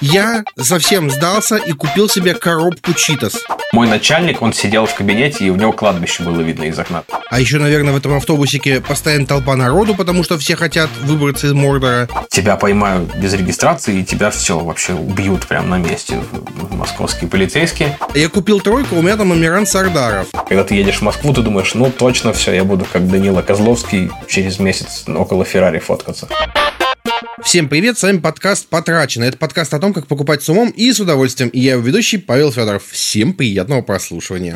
Я совсем сдался и купил себе коробку читас. Мой начальник, он сидел в кабинете, и у него кладбище было видно из окна. А еще, наверное, в этом автобусике постоянно толпа народу, потому что все хотят выбраться из Мордора. Тебя поймают без регистрации, и тебя все вообще убьют прямо на месте. Московские полицейские. Я купил тройку, у меня там Амиран Сардаров. Когда ты едешь в Москву, ты думаешь, ну точно все, я буду как Данила Козловский через месяц около Феррари фоткаться. Всем привет, с вами подкаст «Потрачено». Это подкаст о том, как покупать с умом и с удовольствием. И я его ведущий Павел Федоров. Всем приятного прослушивания.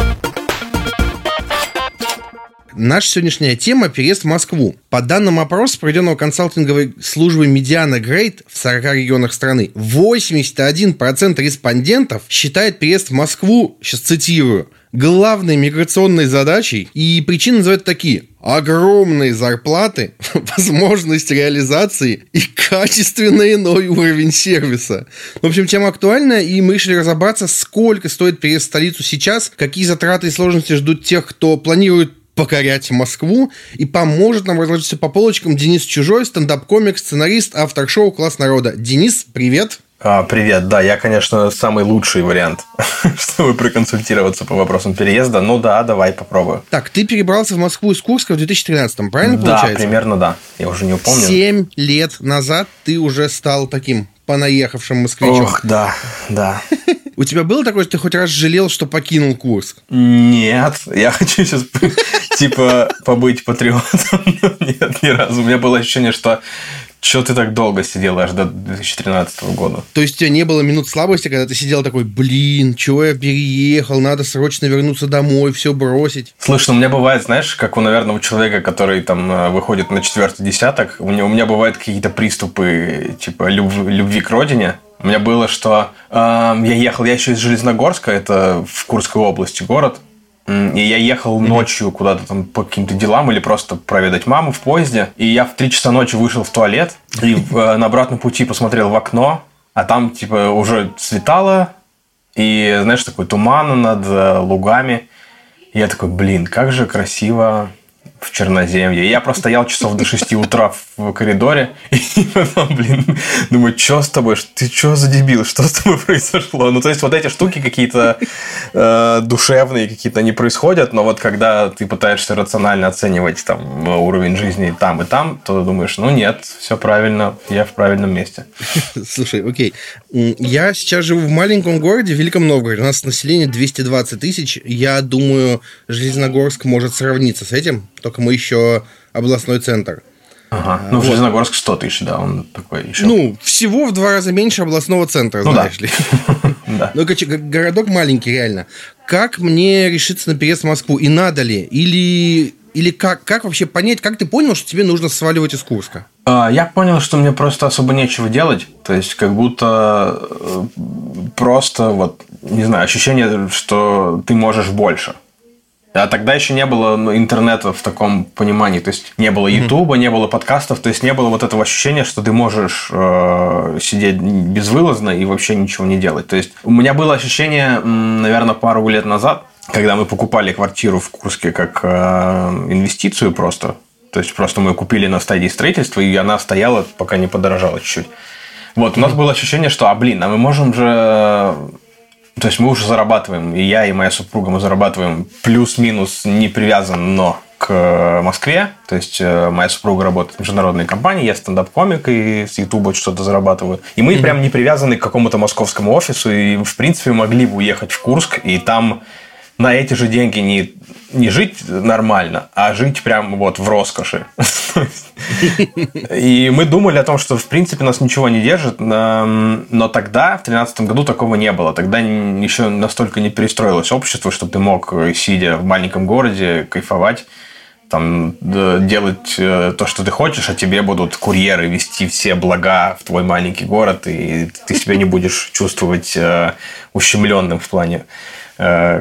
Наша сегодняшняя тема – переезд в Москву. По данным опроса, проведенного консалтинговой службой Mediana Great в 40 регионах страны, 81% респондентов считает переезд в Москву, сейчас цитирую, главной миграционной задачей, и причины называют такие – огромные зарплаты, возможность реализации и качественно иной уровень сервиса. В общем, тема актуальна, и мы решили разобраться, сколько стоит переезд в столицу сейчас, какие затраты и сложности ждут тех, кто планирует покорять Москву и поможет нам разложить все по полочкам Денис Чужой, стендап-комик, сценарист, автор шоу «Класс народа». Денис, привет! А, привет, да, я, конечно, самый лучший вариант, чтобы проконсультироваться по вопросам переезда. Ну да, давай попробую. Так, ты перебрался в Москву из Курска в 2013-м, правильно да, получается? Да, примерно да. Я уже не упомню. Семь лет назад ты уже стал таким понаехавшим москвичом. Ох, да, да. У тебя было такое, что ты хоть раз жалел, что покинул Курск? Нет, я хочу сейчас типа побыть патриотом. Нет, ни разу. У меня было ощущение, что что ты так долго сидел аж до 2013 года? То есть у тебя не было минут слабости, когда ты сидел такой, блин, чего я переехал, надо срочно вернуться домой, все бросить? Слушай, ну у меня бывает, знаешь, как у, наверное, у человека, который там э, выходит на четвертый десяток, у меня, у меня бывают какие-то приступы типа люб, любви к родине. У меня было, что э, я ехал, я еще из Железногорска, это в Курской области город, и я ехал ночью куда-то там по каким-то делам или просто проведать маму в поезде. И я в 3 часа ночи вышел в туалет и э, на обратном пути посмотрел в окно, а там типа уже светало, и знаешь, такой туман над э, лугами. И я такой, блин, как же красиво в Черноземье. Я просто стоял часов до 6 утра в коридоре, и потом, блин, думаю, что с тобой, ты что за дебил, что с тобой произошло? Ну, то есть, вот эти штуки какие-то э, душевные какие-то не происходят, но вот когда ты пытаешься рационально оценивать там уровень жизни там и там, то думаешь, ну, нет, все правильно, я в правильном месте. Слушай, окей, я сейчас живу в маленьком городе, в Великом Новгороде, у нас население 220 тысяч, я думаю, Железногорск может сравниться с этим, только мы еще областной центр. Ага. Ну, вот. Железногорск 100 тысяч, да, он такой еще. Ну, всего в два раза меньше областного центра, ну, знаешь да. ли. да. Ну, короче, городок маленький, реально. Как мне решиться на переезд в Москву? И надо ли? Или, или как, как вообще понять, как ты понял, что тебе нужно сваливать из Курска? Я понял, что мне просто особо нечего делать. То есть, как будто э, просто, вот, не знаю, ощущение, что ты можешь больше. А тогда еще не было ну, интернета в таком понимании. То есть не было Ютуба, mm-hmm. не было подкастов, то есть не было вот этого ощущения, что ты можешь э, сидеть безвылазно и вообще ничего не делать. То есть у меня было ощущение, наверное, пару лет назад, когда мы покупали квартиру в Курске как э, инвестицию просто. То есть просто мы купили на стадии строительства, и она стояла, пока не подорожала чуть-чуть. Вот, у нас было ощущение, что, а блин, а мы можем же то есть мы уже зарабатываем, и я, и моя супруга, мы зарабатываем плюс-минус не привязан, но к Москве. То есть э, моя супруга работает в международной компании, я стендап-комик и с Ютуба что-то зарабатываю. И мы mm-hmm. прям не привязаны к какому-то московскому офису, и в принципе могли бы уехать в Курск, и там на эти же деньги не, не жить нормально, а жить прям вот в роскоши. И мы думали о том, что в принципе нас ничего не держит, но тогда, в 2013 году, такого не было. Тогда еще настолько не перестроилось общество, чтобы ты мог, сидя в маленьком городе, кайфовать там делать э, то, что ты хочешь, а тебе будут курьеры вести все блага в твой маленький город, и ты себя не будешь чувствовать э, ущемленным в плане Э,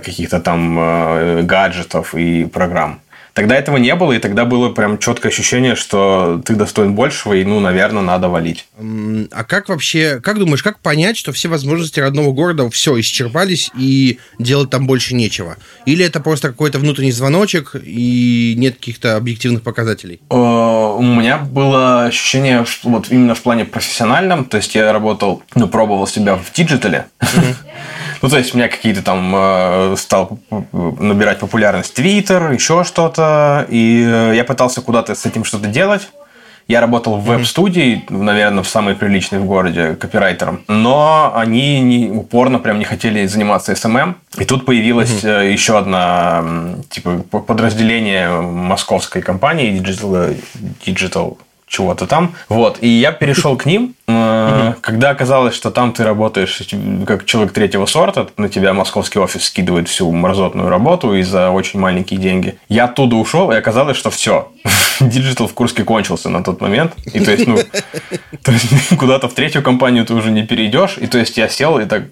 каких-то там э, гаджетов и программ. Тогда этого не было, и тогда было прям четкое ощущение, что ты достоин большего, и, ну, наверное, надо валить. А как вообще, как думаешь, как понять, что все возможности родного города все исчерпались и делать там больше нечего? Или это просто какой-то внутренний звоночек и нет каких-то объективных показателей? Э, у меня было ощущение, что вот именно в плане профессиональном, то есть я работал, ну, пробовал себя в диджитале, Ну, то есть, у меня какие-то там э, стал набирать популярность Твиттер, еще что-то, и э, я пытался куда-то с этим что-то делать. Я работал в веб-студии, наверное, в самой приличной в городе, копирайтером. Но они не, упорно прям не хотели заниматься SMM. И тут появилась mm-hmm. еще одна, типа, подразделение московской компании Digital, Digital чего-то там. Вот. И я перешел к ним, mm-hmm. когда оказалось, что там ты работаешь как человек третьего сорта, на тебя московский офис скидывает всю мразотную работу и за очень маленькие деньги. Я оттуда ушел, и оказалось, что все. Диджитал в Курске кончился на тот момент. И то есть, ну, то есть куда-то в третью компанию ты уже не перейдешь. И то есть я сел и так...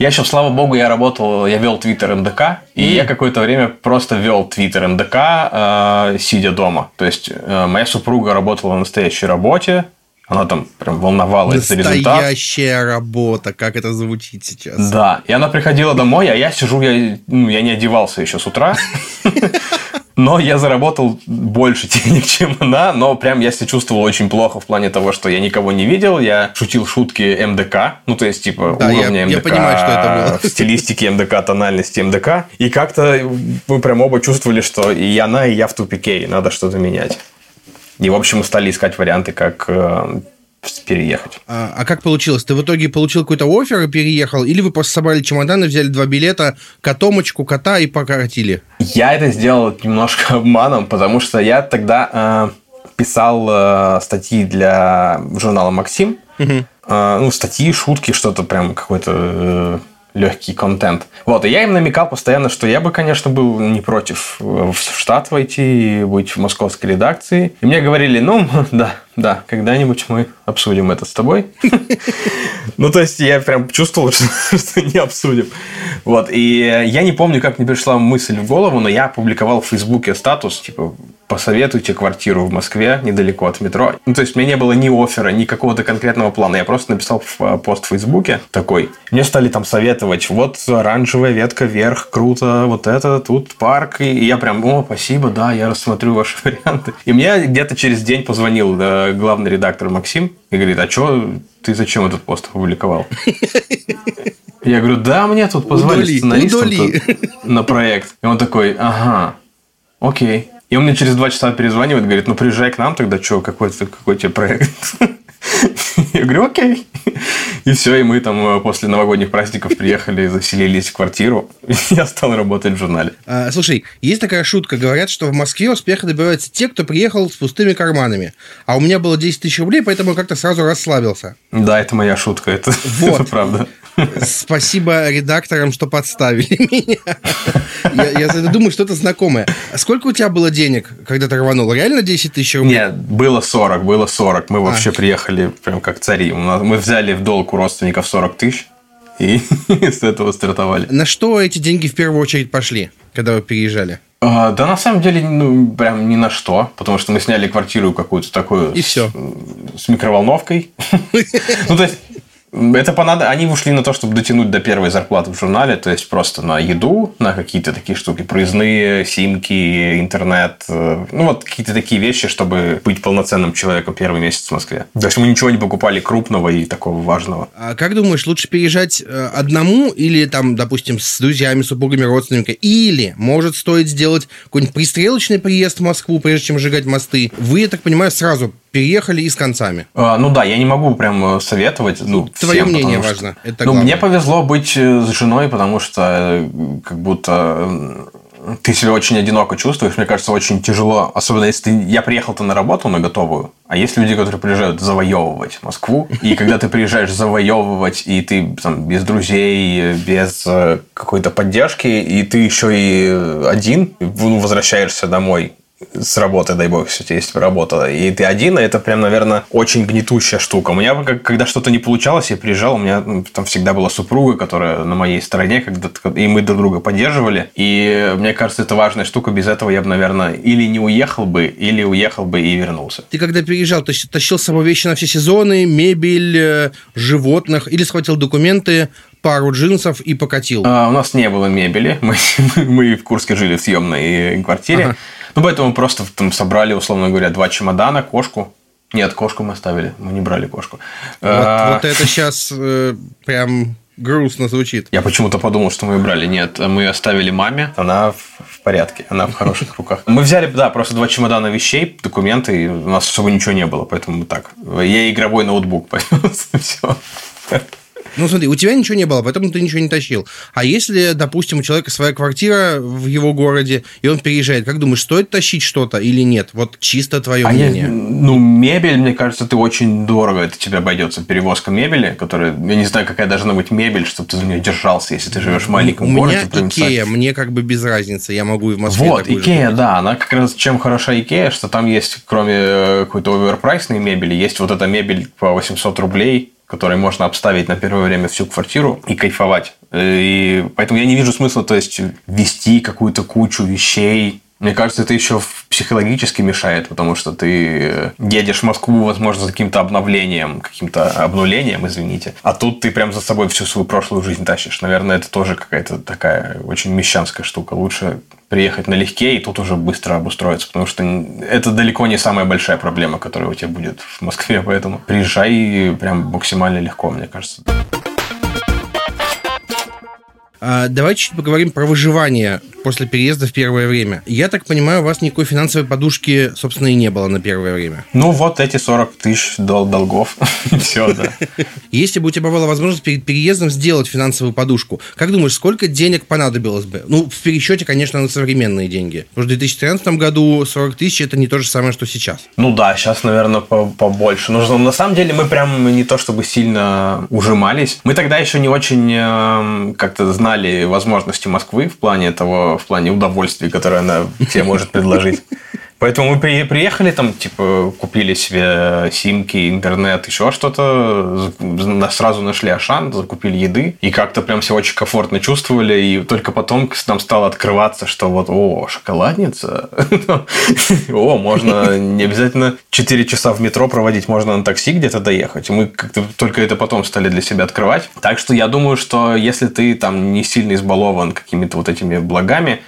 Я еще, слава богу, я работал, я вел Твиттер МДК, и я какое-то время просто вел Твиттер МДК, э, сидя дома. То есть э, моя супруга работала на настоящей работе, она там прям волновалась за результат. Настоящая работа, как это звучит сейчас. Да, и она приходила домой, а я сижу, я, ну, я не одевался еще с утра. Но я заработал больше денег, чем она, но прям я себя чувствовал очень плохо в плане того, что я никого не видел, я шутил шутки МДК, ну, то есть, типа, да, уровня я, МДК. Я понимаю, что это было. В стилистике МДК, тональности МДК. И как-то мы прям оба чувствовали, что и она, и я в тупике, и надо что-то менять. И, в общем, стали искать варианты, как э, переехать. А, а как получилось? Ты в итоге получил какой-то офер и переехал? Или вы просто собрали чемоданы, взяли два билета, котомочку, кота и покоротили? Я это сделал немножко обманом, потому что я тогда э, писал э, статьи для журнала «Максим». Угу. Э, ну, статьи, шутки, что-то прям какой-то... Э, легкий контент. Вот, и я им намекал постоянно, что я бы, конечно, был не против в штат войти и быть в московской редакции. И мне говорили, ну, да, да, когда-нибудь мы обсудим это с тобой. Ну, то есть, я прям чувствовал, что не обсудим. Вот, и я не помню, как мне пришла мысль в голову, но я опубликовал в Фейсбуке статус, типа, посоветуйте квартиру в Москве недалеко от метро. Ну, то есть, у меня не было ни оффера, ни какого-то конкретного плана. Я просто написал в э, пост в Фейсбуке такой. Мне стали там советовать, вот оранжевая ветка вверх, круто, вот это, тут парк. И я прям, о, спасибо, да, я рассмотрю ваши варианты. И мне где-то через день позвонил да, главный редактор Максим и говорит, а что ты зачем этот пост опубликовал? Я говорю, да, мне тут позвали сценаристом на проект. И он такой, ага, окей. И он мне через два часа перезванивает, говорит, ну приезжай к нам тогда, что, какой, какой тебе проект? Я говорю, окей. И все, и мы там э, после новогодних праздников приехали, заселились в квартиру. Я стал работать в журнале. А, слушай, есть такая шутка. Говорят, что в Москве успеха добиваются те, кто приехал с пустыми карманами. А у меня было 10 тысяч рублей, поэтому как-то сразу расслабился. Да, это моя шутка. Это, вот. это правда. Спасибо редакторам, что подставили меня. Я, я думаю, что это знакомое. А сколько у тебя было денег, когда ты рванул? Реально 10 тысяч рублей? Нет, было 40, было 40. Мы а. вообще приехали прям как цари. Мы взяли в долг у родственников 40 тысяч. И с этого стартовали. На что эти деньги в первую очередь пошли, когда вы переезжали? А, да, на самом деле, ну, прям ни на что. Потому что мы сняли квартиру какую-то такую... И все. С микроволновкой. Ну, то есть, это понадо... Они ушли на то, чтобы дотянуть до первой зарплаты в журнале, то есть просто на еду, на какие-то такие штуки, проездные, симки, интернет, э, ну вот какие-то такие вещи, чтобы быть полноценным человеком первый месяц в Москве. То есть мы ничего не покупали крупного и такого важного. А как думаешь, лучше переезжать э, одному или там, допустим, с друзьями, супругами, родственниками? Или может стоит сделать какой-нибудь пристрелочный приезд в Москву, прежде чем сжигать мосты? Вы, я так понимаю, сразу переехали и с концами. А, ну да, я не могу прям э, советовать. Ну, Твое всем, мнение важно. Что, Это ну, главное. мне повезло быть э, с женой, потому что э, как будто ты себя очень одиноко чувствуешь. Мне кажется, очень тяжело. Особенно если ты... Я приехал-то на работу на готовую. А есть люди, которые приезжают завоевывать Москву. И когда ты приезжаешь завоевывать, и ты там, без друзей, без какой-то поддержки, и ты еще и один, ну, возвращаешься домой с работы, дай бог, если есть работа, и ты один, это прям, наверное, очень гнетущая штука. У меня, когда что-то не получалось, я приезжал, у меня там всегда была супруга, которая на моей стороне, когда и мы друг друга поддерживали, и мне кажется, это важная штука, без этого я бы, наверное, или не уехал бы, или уехал бы и вернулся. Ты когда переезжал, то есть тащил с собой вещи на все сезоны, мебель, э, животных, или схватил документы, пару джинсов и покатил? А, у нас не было мебели. Мы, мы в Курске жили в съемной квартире. Ага. Ну, поэтому просто там собрали, условно говоря, два чемодана, кошку. Нет, кошку мы оставили. Мы не брали кошку. Вот, а... вот это сейчас э, прям грустно звучит. Я почему-то подумал, что мы брали. Нет, мы оставили маме. Она в порядке, она в хороших руках. Мы взяли, да, просто два чемодана вещей, документы, и у нас особо ничего не было, поэтому так. Я игровой ноутбук, поэтому все. Ну, смотри, у тебя ничего не было, поэтому ты ничего не тащил. А если, допустим, у человека своя квартира в его городе, и он переезжает, как думаешь, стоит тащить что-то или нет? Вот чисто твое а мнение. Я, ну, мебель, мне кажется, ты очень дорого это тебе обойдется. Перевозка мебели, которая, я не знаю, какая должна быть мебель, чтобы ты за нее держался, если ты живешь в маленьком у городе. У меня Икея, мне как бы без разницы, я могу и в Москве Вот, Икея, да, она как раз чем хороша Икея, что там есть, кроме э, какой-то оверпрайсной мебели, есть вот эта мебель по 800 рублей, который можно обставить на первое время всю квартиру и кайфовать. Э, и поэтому я не вижу смысла, то есть, вести какую-то кучу вещей. Мне кажется, это еще психологически мешает, потому что ты э, едешь в Москву, возможно, за каким-то обновлением, каким-то обнулением, извините. А тут ты прям за собой всю свою прошлую жизнь тащишь. Наверное, это тоже какая-то такая очень мещанская штука. Лучше приехать налегке и тут уже быстро обустроиться, потому что это далеко не самая большая проблема, которая у тебя будет в Москве, поэтому приезжай прям максимально легко, мне кажется. А, давайте чуть поговорим про выживание после переезда в первое время. Я так понимаю, у вас никакой финансовой подушки, собственно, и не было на первое время. Ну, вот эти 40 тысяч дол долгов. Все, да. Если бы у тебя была возможность перед переездом сделать финансовую подушку, как думаешь, сколько денег понадобилось бы? Ну, в пересчете, конечно, на современные деньги. Потому что в 2013 году 40 тысяч – это не то же самое, что сейчас. Ну да, сейчас, наверное, побольше. Нужно, на самом деле, мы прям не то чтобы сильно ужимались. Мы тогда еще не очень эм, как-то знали, знали возможности Москвы в плане того, в плане удовольствий, которое она тебе может предложить. Поэтому мы приехали, там, типа, купили себе симки, интернет, еще что-то, сразу нашли Ашан, закупили еды, и как-то прям все очень комфортно чувствовали, и только потом нам стало открываться, что вот, о, шоколадница, о, можно не обязательно 4 часа в метро проводить, можно на такси где-то доехать. Мы как-то только это потом стали для себя открывать. Так что я думаю, что если ты там не сильно избалован какими-то вот этими благами,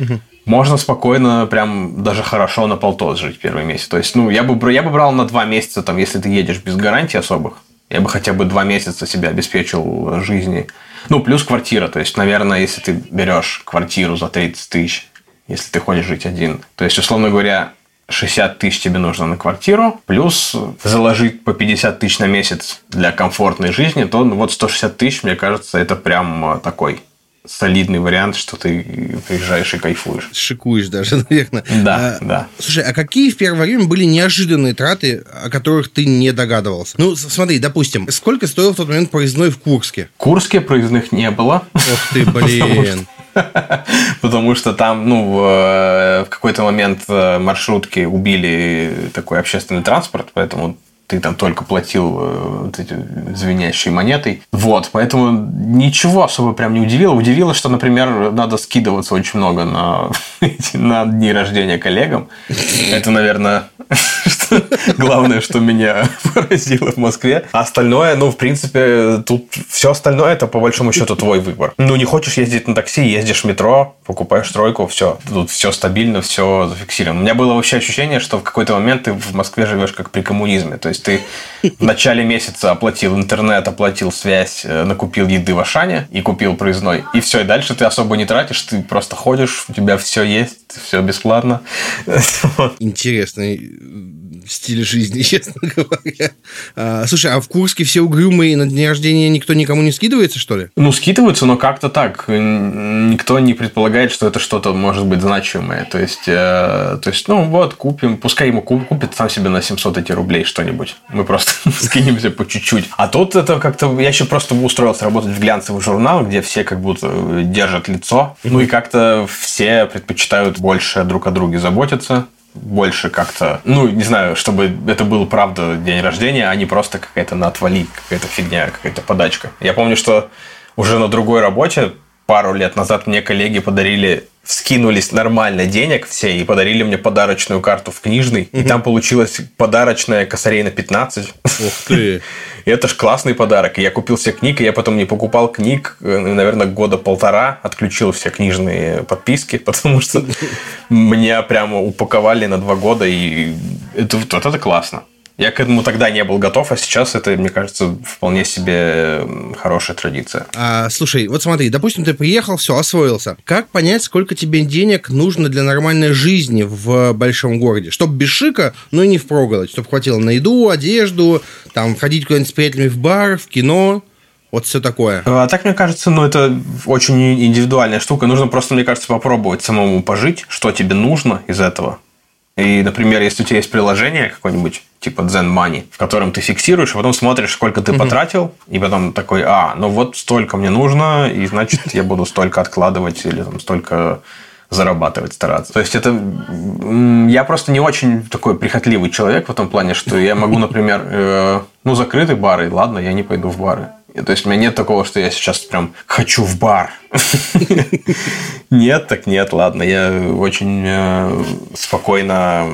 можно спокойно, прям даже хорошо на полтос жить первый месяц. То есть, ну, я бы, я бы брал на два месяца, там, если ты едешь без гарантий особых, я бы хотя бы два месяца себя обеспечил жизни. Ну, плюс квартира. То есть, наверное, если ты берешь квартиру за 30 тысяч, если ты хочешь жить один, то есть, условно говоря, 60 тысяч тебе нужно на квартиру, плюс заложить по 50 тысяч на месяц для комфортной жизни, то ну, вот 160 тысяч, мне кажется, это прям такой солидный вариант, что ты приезжаешь и кайфуешь. Шикуешь даже, наверное. Да, а, да. Слушай, а какие в первое время были неожиданные траты, о которых ты не догадывался? Ну, смотри, допустим, сколько стоил в тот момент проездной в Курске? В Курске проездных не было. Ох ты, блин. Потому что там, ну, в какой-то момент э, маршрутки убили такой общественный транспорт, поэтому ты там только платил э, вот эти звенящей монетой. Вот, поэтому ничего особо прям не удивило. Удивило, что, например, надо скидываться очень много на, на дни рождения коллегам. Это, наверное, главное, что меня поразило в Москве. Остальное, ну, в принципе, тут все остальное это по большому счету твой выбор. Ну, не хочешь ездить на такси, ездишь в метро, покупаешь тройку, все. Тут все стабильно, все зафиксировано. У меня было вообще ощущение, что в какой-то момент ты в Москве живешь как при коммунизме. То есть есть ты в начале месяца оплатил интернет, оплатил связь, э, накупил еды в Ашане и купил проездной. И все, и дальше ты особо не тратишь, ты просто ходишь, у тебя все есть, все бесплатно. Интересный стиль жизни, честно говоря. А, слушай, а в Курске все угрюмые на день рождения никто никому не скидывается, что ли? Ну, скидываются, но как-то так. Никто не предполагает, что это что-то может быть значимое. То есть, э, то есть, ну вот, купим, пускай ему купит сам себе на 700 эти рублей что-нибудь. Мы просто скинемся по чуть-чуть. А тут это как-то... Я еще просто устроился работать в глянцевый журнал, где все как будто держат лицо. Ну и как-то все предпочитают больше друг о друге заботиться больше как-то, ну, не знаю, чтобы это был, правда, день рождения, а не просто какая-то на отвали, какая-то фигня, какая-то подачка. Я помню, что уже на другой работе пару лет назад мне коллеги подарили скинулись нормально денег все и подарили мне подарочную карту в книжный. Угу. И там получилась подарочная косарей на 15. Ух ты! И это ж классный подарок. И я купил все книг, и я потом не покупал книг, э, наверное, года полтора. Отключил все книжные подписки, потому что меня прямо упаковали на два года, и это, вот это классно. Я к этому тогда не был готов, а сейчас это, мне кажется, вполне себе хорошая традиция. А, слушай, вот смотри, допустим, ты приехал, все, освоился. Как понять, сколько тебе денег нужно для нормальной жизни в большом городе? Чтобы без шика, но и не впроголодь. Чтобы хватило на еду, одежду, там, ходить куда-нибудь с приятелями в бар, в кино. Вот все такое. А так, мне кажется, ну, это очень индивидуальная штука. Нужно просто, мне кажется, попробовать самому пожить, что тебе нужно из этого. И, например, если у тебя есть приложение какое-нибудь, типа Zen Money, в котором ты фиксируешь, а потом смотришь, сколько ты угу. потратил, и потом такой, а, ну вот столько мне нужно, и значит, я буду столько откладывать или там столько зарабатывать, стараться. То есть это... Я просто не очень такой прихотливый человек в этом плане, что я могу, например, э, ну, закрытый бар, и ладно, я не пойду в бары. То есть у меня нет такого, что я сейчас прям хочу в бар. Нет, так нет, ладно. Я очень э, спокойно,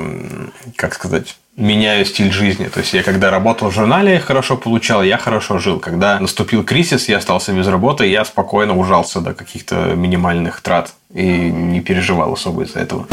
как сказать, меняю стиль жизни. То есть я когда работал в журнале, я хорошо получал, я хорошо жил. Когда наступил кризис, я остался без работы, я спокойно ужался до каких-то минимальных трат и не переживал особо из-за этого.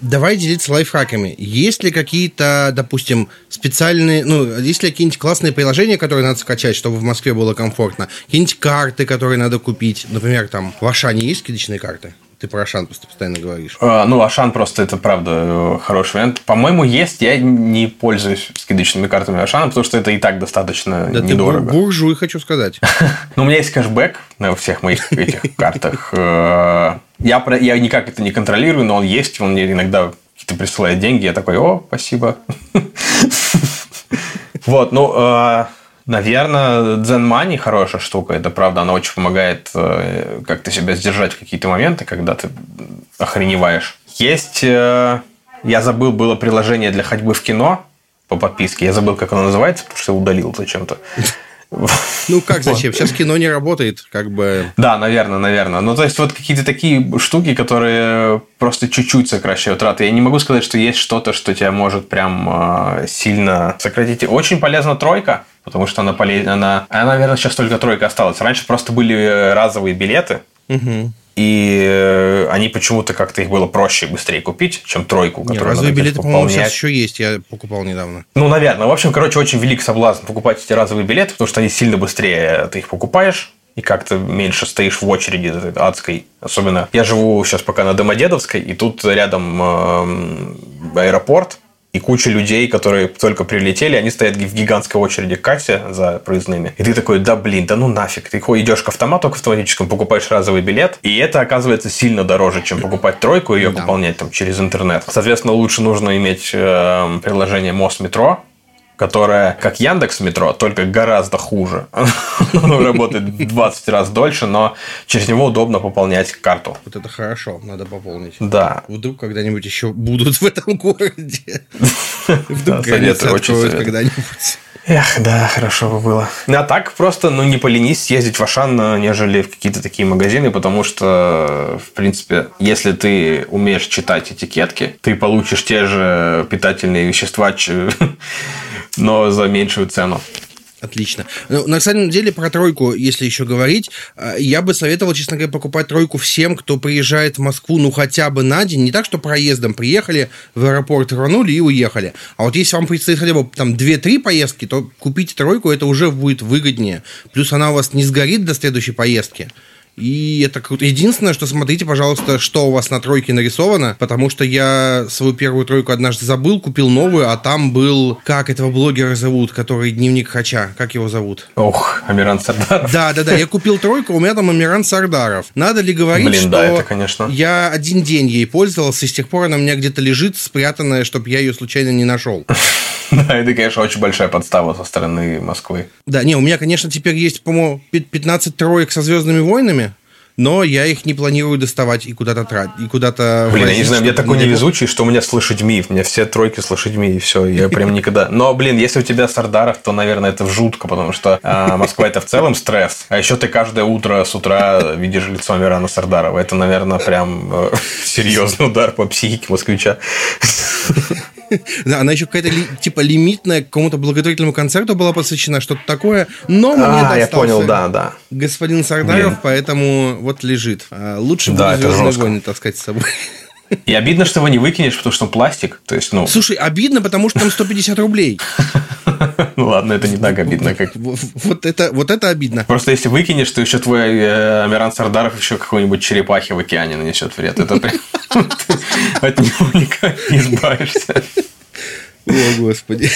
Давай делиться лайфхаками. Есть ли какие-то, допустим, специальные, ну, есть ли какие-нибудь классные приложения, которые надо скачать, чтобы в Москве было комфортно? Какие-нибудь карты, которые надо купить? Например, там, в Ашане есть скидочные карты? Ты про Ашан просто постоянно говоришь. А, ну, Ашан просто это, правда, э, хороший вариант. По-моему, есть. Я не пользуюсь скидочными картами Ашана, потому что это и так достаточно да недорого. Да ты буржуй, хочу сказать. Ну, у меня есть кэшбэк на всех моих этих картах. Э, я, я никак это не контролирую, но он есть. Он мне иногда какие-то присылает деньги. Я такой, о, спасибо. Вот, ну, э, Наверное, Zen Money хорошая штука. Это правда, она очень помогает э, как-то себя сдержать в какие-то моменты, когда ты охреневаешь. Есть, э, я забыл, было приложение для ходьбы в кино по подписке. Я забыл, как оно называется, потому что удалил зачем-то. Ну, как зачем? Сейчас кино не работает, как бы... Да, наверное, наверное. Ну, то есть, вот какие-то такие штуки, которые просто чуть-чуть сокращают траты. Я не могу сказать, что есть что-то, что тебя может прям э, сильно сократить. Очень полезна тройка, потому что она полезна. Она, она, наверное, сейчас только тройка осталась. Раньше просто были разовые билеты. Угу. И э, они почему-то как-то их было проще быстрее купить, чем тройку, которую Не, разовые билеты, по-моему, сейчас еще есть. Я покупал недавно. Ну, наверное. В общем, короче, очень велик соблазн покупать эти разовые билеты, потому что они сильно быстрее ты их покупаешь и как-то меньше стоишь в очереди адской. Особенно я живу сейчас пока на Домодедовской, и тут рядом э, аэропорт, и куча людей, которые только прилетели, они стоят в гигантской очереди к кассе за проездными. И ты такой, да блин, да ну нафиг. Ты идешь к автомату к автоматическому, покупаешь разовый билет, и это оказывается сильно дороже, чем покупать тройку и ее да. пополнять там через интернет. Соответственно, лучше нужно иметь э, приложение Мост Метро, которая как Яндекс Метро, только гораздо хуже. Работает в 20 раз дольше, но через него удобно пополнять карту. Вот это хорошо, надо пополнить. Да. Вдруг когда-нибудь еще будут в этом городе. Вдруг границы откроют когда-нибудь. Эх, да, хорошо бы было. А так просто, ну, не поленись съездить в Ашан, нежели в какие-то такие магазины, потому что, в принципе, если ты умеешь читать этикетки, ты получишь те же питательные вещества, но за меньшую цену. Отлично. Ну, на самом деле, про тройку, если еще говорить, э, я бы советовал, честно говоря, покупать тройку всем, кто приезжает в Москву, ну, хотя бы на день. Не так, что проездом приехали, в аэропорт рванули и уехали. А вот если вам предстоит хотя бы там 2-3 поездки, то купите тройку, это уже будет выгоднее. Плюс она у вас не сгорит до следующей поездки. И это круто. Единственное, что смотрите, пожалуйста, что у вас на тройке нарисовано, потому что я свою первую тройку однажды забыл, купил новую, а там был, как этого блогера зовут, который дневник Хача, как его зовут? Ох, Амиран Сардаров. Да, да, да, я купил тройку, у меня там Амиран Сардаров. Надо ли говорить, Блин, что да, это, конечно. я один день ей пользовался, и с тех пор она у меня где-то лежит, спрятанная, чтобы я ее случайно не нашел. Да, это, конечно, очень большая подстава со стороны Москвы. Да, не, у меня, конечно, теперь есть, по-моему, 15 троек со Звездными войнами, но я их не планирую доставать и куда-то тратить, и куда-то Блин, я не знаю, я такой невезучий, что у меня с лошадьми, у меня все тройки с лошадьми, и все, я прям никогда... Но, блин, если у тебя Сардаров, то, наверное, это жутко, потому что а, Москва это в целом стресс, а еще ты каждое утро с утра видишь лицо Мирана Сардарова, это, наверное, прям э, серьезный удар по психике москвича. Да, она еще какая-то типа лимитная к какому-то благотворительному концерту была посвящена, что-то такое. Но мне а, я понял, да, да. Господин Сардаров, поэтому вот лежит. А лучше да, буду «Звездные войны» таскать с собой. И обидно, что его не выкинешь, потому что он пластик. То есть, ну... Слушай, обидно, потому что там 150 рублей. Ну ладно, это не так обидно, как... Вот это, вот это обидно. Просто если выкинешь, то еще твой э, Амиран Сардаров еще какой-нибудь черепахи в океане нанесет вред. Это прям... От него никак не избавишься. О, Господи.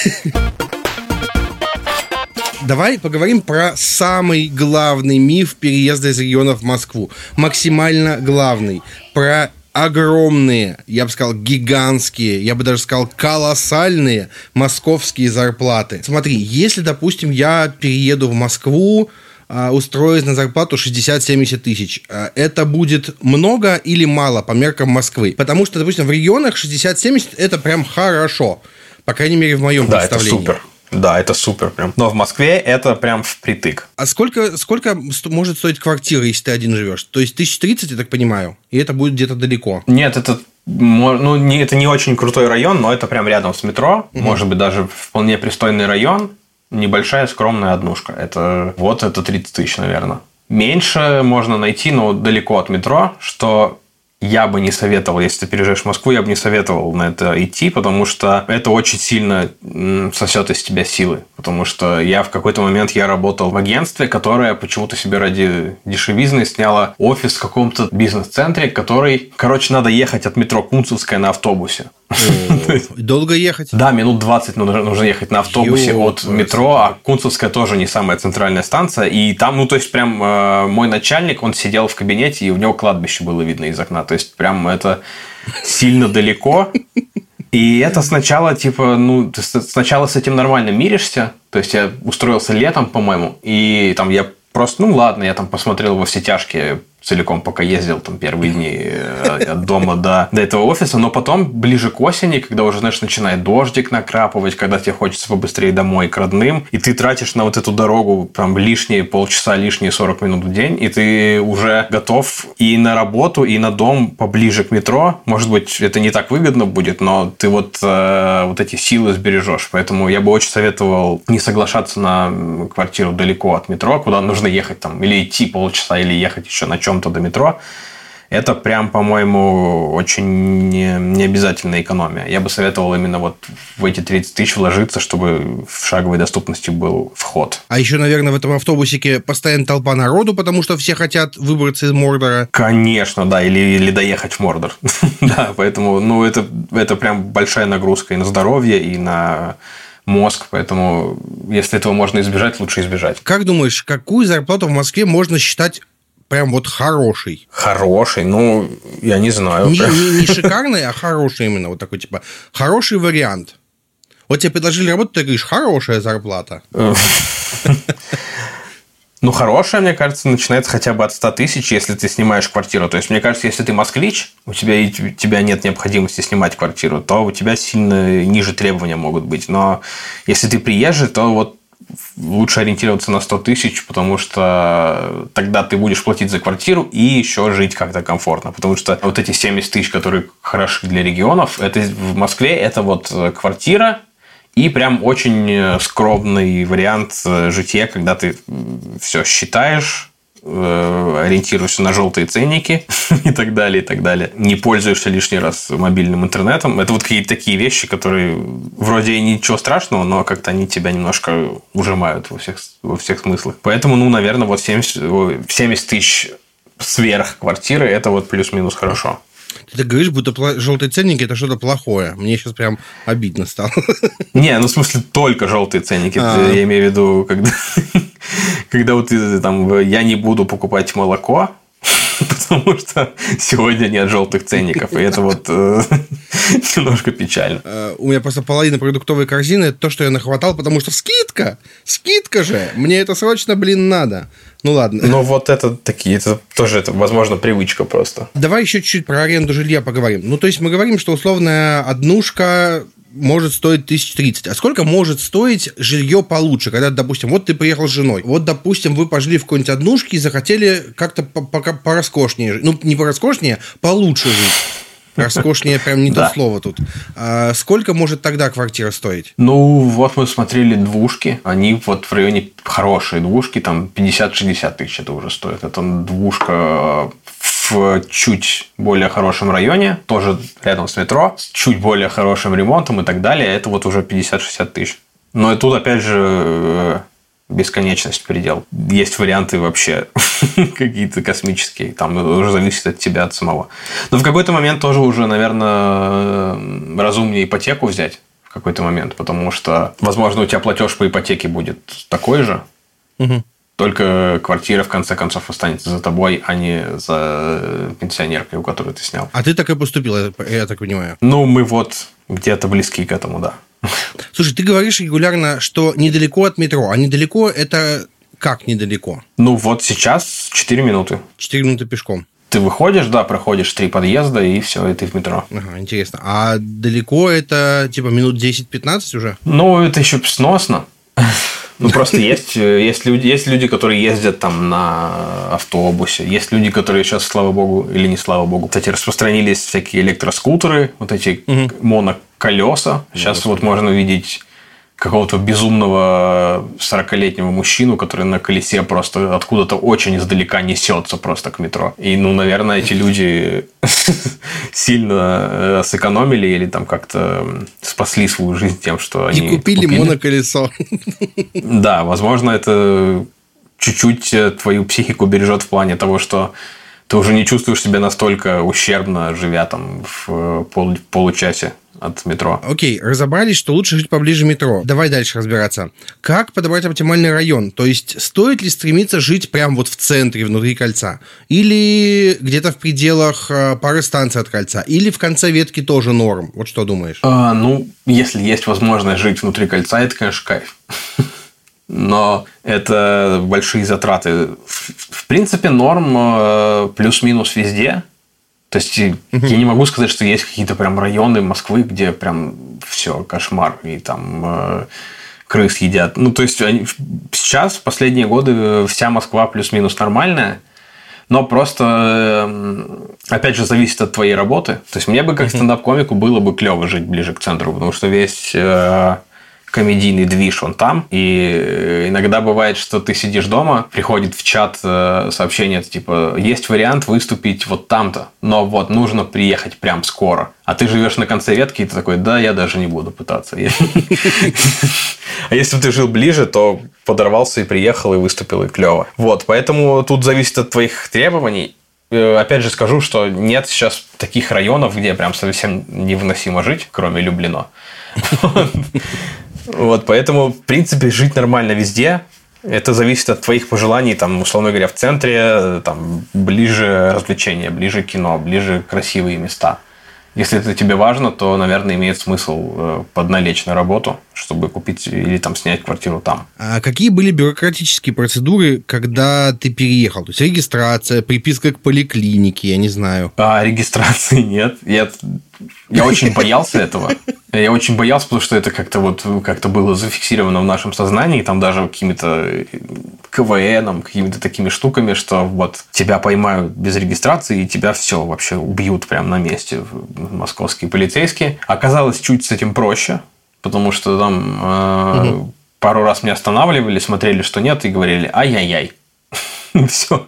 Давай поговорим про самый главный миф переезда из региона в Москву. Максимально главный. Про огромные, я бы сказал, гигантские, я бы даже сказал, колоссальные московские зарплаты. Смотри, если, допустим, я перееду в Москву, а, устроюсь на зарплату 60-70 тысяч. А, это будет много или мало по меркам Москвы? Потому что, допустим, в регионах 60-70 это прям хорошо. По крайней мере, в моем да, представлении. Это супер. Да, это супер прям. Но в Москве это прям впритык. А сколько, сколько может стоить квартира, если ты один живешь? То есть 1030, я так понимаю, и это будет где-то далеко? Нет, это ну, не, это не очень крутой район, но это прям рядом с метро. Угу. Может быть, даже вполне пристойный район. Небольшая скромная однушка. Это вот это 30 тысяч, наверное. Меньше можно найти, но далеко от метро, что я бы не советовал, если ты переезжаешь в Москву, я бы не советовал на это идти, потому что это очень сильно сосет из тебя силы. Потому что я в какой-то момент я работал в агентстве, которое почему-то себе ради дешевизны сняло офис в каком-то бизнес-центре, который, короче, надо ехать от метро Кунцевская на автобусе. Долго ехать? Да, минут 20 нужно ехать на автобусе от метро, а Кунцевская тоже не самая центральная станция. И там, ну, то есть, прям э, мой начальник, он сидел в кабинете, и у него кладбище было видно из окна. То есть, прям это сильно далеко. И это сначала, типа, ну, ты сначала с этим нормально миришься. То есть, я устроился летом, по-моему, и там я просто, ну, ладно, я там посмотрел во все тяжкие целиком, пока ездил там первые дни э, от дома до, до этого офиса, но потом, ближе к осени, когда уже, знаешь, начинает дождик накрапывать, когда тебе хочется побыстрее домой к родным, и ты тратишь на вот эту дорогу там лишние полчаса, лишние 40 минут в день, и ты уже готов и на работу, и на дом поближе к метро. Может быть, это не так выгодно будет, но ты вот, э, вот эти силы сбережешь. Поэтому я бы очень советовал не соглашаться на квартиру далеко от метро, куда нужно ехать там, или идти полчаса, или ехать еще на чем чем-то до метро, это прям, по-моему, очень необязательная экономия. Я бы советовал именно вот в эти 30 тысяч вложиться, чтобы в шаговой доступности был вход. А еще, наверное, в этом автобусике постоянно толпа народу, потому что все хотят выбраться из Мордора. Конечно, да, или, или доехать в Мордор. да, поэтому, ну, это, это прям большая нагрузка и на здоровье, и на мозг, поэтому если этого можно избежать, лучше избежать. Как думаешь, какую зарплату в Москве можно считать прям вот хороший. Хороший, ну, я не знаю. Не, не, не шикарный, а хороший именно, вот такой, типа, хороший вариант. Вот тебе предложили работу, ты говоришь, хорошая зарплата. Ну, хорошая, мне кажется, начинается хотя бы от 100 тысяч, если ты снимаешь квартиру. То есть, мне кажется, если ты москвич, у тебя, у тебя нет необходимости снимать квартиру, то у тебя сильно ниже требования могут быть. Но если ты приезжий, то вот лучше ориентироваться на 100 тысяч, потому что тогда ты будешь платить за квартиру и еще жить как-то комфортно. Потому что вот эти 70 тысяч, которые хороши для регионов, это в Москве это вот квартира, и прям очень скромный вариант жития, когда ты все считаешь, Э, ориентируешься на желтые ценники и так далее, и так далее. Не пользуешься лишний раз мобильным интернетом. Это вот какие-то такие вещи, которые вроде и ничего страшного, но как-то они тебя немножко ужимают во всех, во всех смыслах. Поэтому, ну, наверное, вот 70, 70 тысяч сверх квартиры – это вот плюс-минус хорошо. Ты так говоришь, будто желтые ценники это что-то плохое. Мне сейчас прям обидно стало. Не, ну в смысле только желтые ценники. А. Я имею в виду, когда, когда вот ты там я не буду покупать молоко, потому что сегодня нет желтых ценников, и это вот э, немножко печально. Э, у меня просто половина продуктовой корзины – это то, что я нахватал, потому что скидка! Скидка же! Мне это срочно, блин, надо. Ну ладно. Но вот это такие, это тоже, это, возможно, привычка просто. Давай еще чуть-чуть про аренду жилья поговорим. Ну, то есть мы говорим, что условная однушка может стоить 1030. А сколько может стоить жилье получше, когда, допустим, вот ты приехал с женой, вот, допустим, вы пожили в какой-нибудь однушке и захотели как-то пороскошнее, ну, не пороскошнее, получше жить. Роскошнее прям не то слово тут. А сколько может тогда квартира стоить? Ну, вот мы смотрели двушки. Они вот в районе хорошие двушки, там 50-60 тысяч это уже стоит. Это двушка в чуть более хорошем районе, тоже рядом с метро, с чуть более хорошим ремонтом и так далее, это вот уже 50-60 тысяч. Но и тут, опять же, э, бесконечность предел. Есть варианты вообще какие-то космические, там уже зависит от тебя, от самого. Но в какой-то момент тоже уже, наверное, разумнее ипотеку взять в какой-то момент, потому что, возможно, у тебя платеж по ипотеке будет такой же, угу. Только квартира, в конце концов, останется за тобой, а не за пенсионеркой, у которой ты снял. А ты так и поступил, я так понимаю? Ну, мы вот где-то близки к этому, да. Слушай, ты говоришь регулярно, что недалеко от метро. А недалеко это как недалеко? Ну, вот сейчас 4 минуты. 4 минуты пешком. Ты выходишь, да, проходишь три подъезда, и все, и ты в метро. Ага, интересно. А далеко это, типа, минут 10-15 уже? Ну, это еще сносно. Ну, просто есть, э, есть, люди, есть люди, которые ездят там на автобусе. Есть люди, которые сейчас, слава богу, или не слава богу, кстати, распространились всякие электроскутеры, вот эти угу. моноколеса. Сейчас вот можно увидеть какого-то безумного 40-летнего мужчину, который на колесе просто откуда-то очень издалека несется просто к метро. И, ну, наверное, эти люди сильно э, сэкономили или там как-то спасли свою жизнь тем, что они... И купили, купили. моноколесо. Да, возможно, это чуть-чуть э, твою психику бережет в плане того, что ты уже не чувствуешь себя настолько ущербно, живя там в э, пол, получасе от метро. Окей, разобрались, что лучше жить поближе метро. Давай дальше разбираться. Как подобрать оптимальный район? То есть, стоит ли стремиться жить прямо вот в центре, внутри кольца? Или где-то в пределах э, пары станций от кольца? Или в конце ветки тоже норм? Вот что думаешь? А, ну, если есть возможность жить внутри кольца, это, конечно, кайф. Но это большие затраты. В принципе, норм э, плюс-минус везде. То есть угу. я не могу сказать, что есть какие-то прям районы Москвы, где прям все кошмар и там э, крыс едят. Ну, то есть они, сейчас, в последние годы, вся Москва плюс-минус нормальная. Но просто, э, опять же, зависит от твоей работы. То есть, мне бы как стендап-комику было бы клево жить ближе к центру, потому что весь э, комедийный движ, он там. И э, иногда бывает, что ты сидишь дома, приходит в чат э, сообщение, типа, есть вариант выступить вот там-то, но вот нужно приехать прям скоро. А ты живешь на конце ветки, и ты такой, да, я даже не буду пытаться. А если бы ты жил ближе, то подорвался и приехал, и выступил, и клево. Вот, поэтому тут зависит от твоих требований. Э, опять же скажу, что нет сейчас таких районов, где прям совсем невыносимо жить, кроме Люблино. Вот, поэтому, в принципе, жить нормально везде. Это зависит от твоих пожеланий, там, условно говоря, в центре, там, ближе развлечения, ближе кино, ближе красивые места. Если это тебе важно, то, наверное, имеет смысл э, подналечь на работу, чтобы купить или там снять квартиру там. А какие были бюрократические процедуры, когда ты переехал? То есть регистрация, приписка к поликлинике, я не знаю. А регистрации нет. Я, я очень боялся этого. Я очень боялся, потому что это как-то вот как-то было зафиксировано в нашем сознании, там даже какими-то КВНом, какими-то такими штуками, что вот тебя поймают без регистрации, и тебя все вообще убьют прямо на месте московские полицейские. Оказалось чуть с этим проще, потому что там э, угу. пару раз меня останавливали, смотрели, что нет, и говорили ай-яй-яй. Все.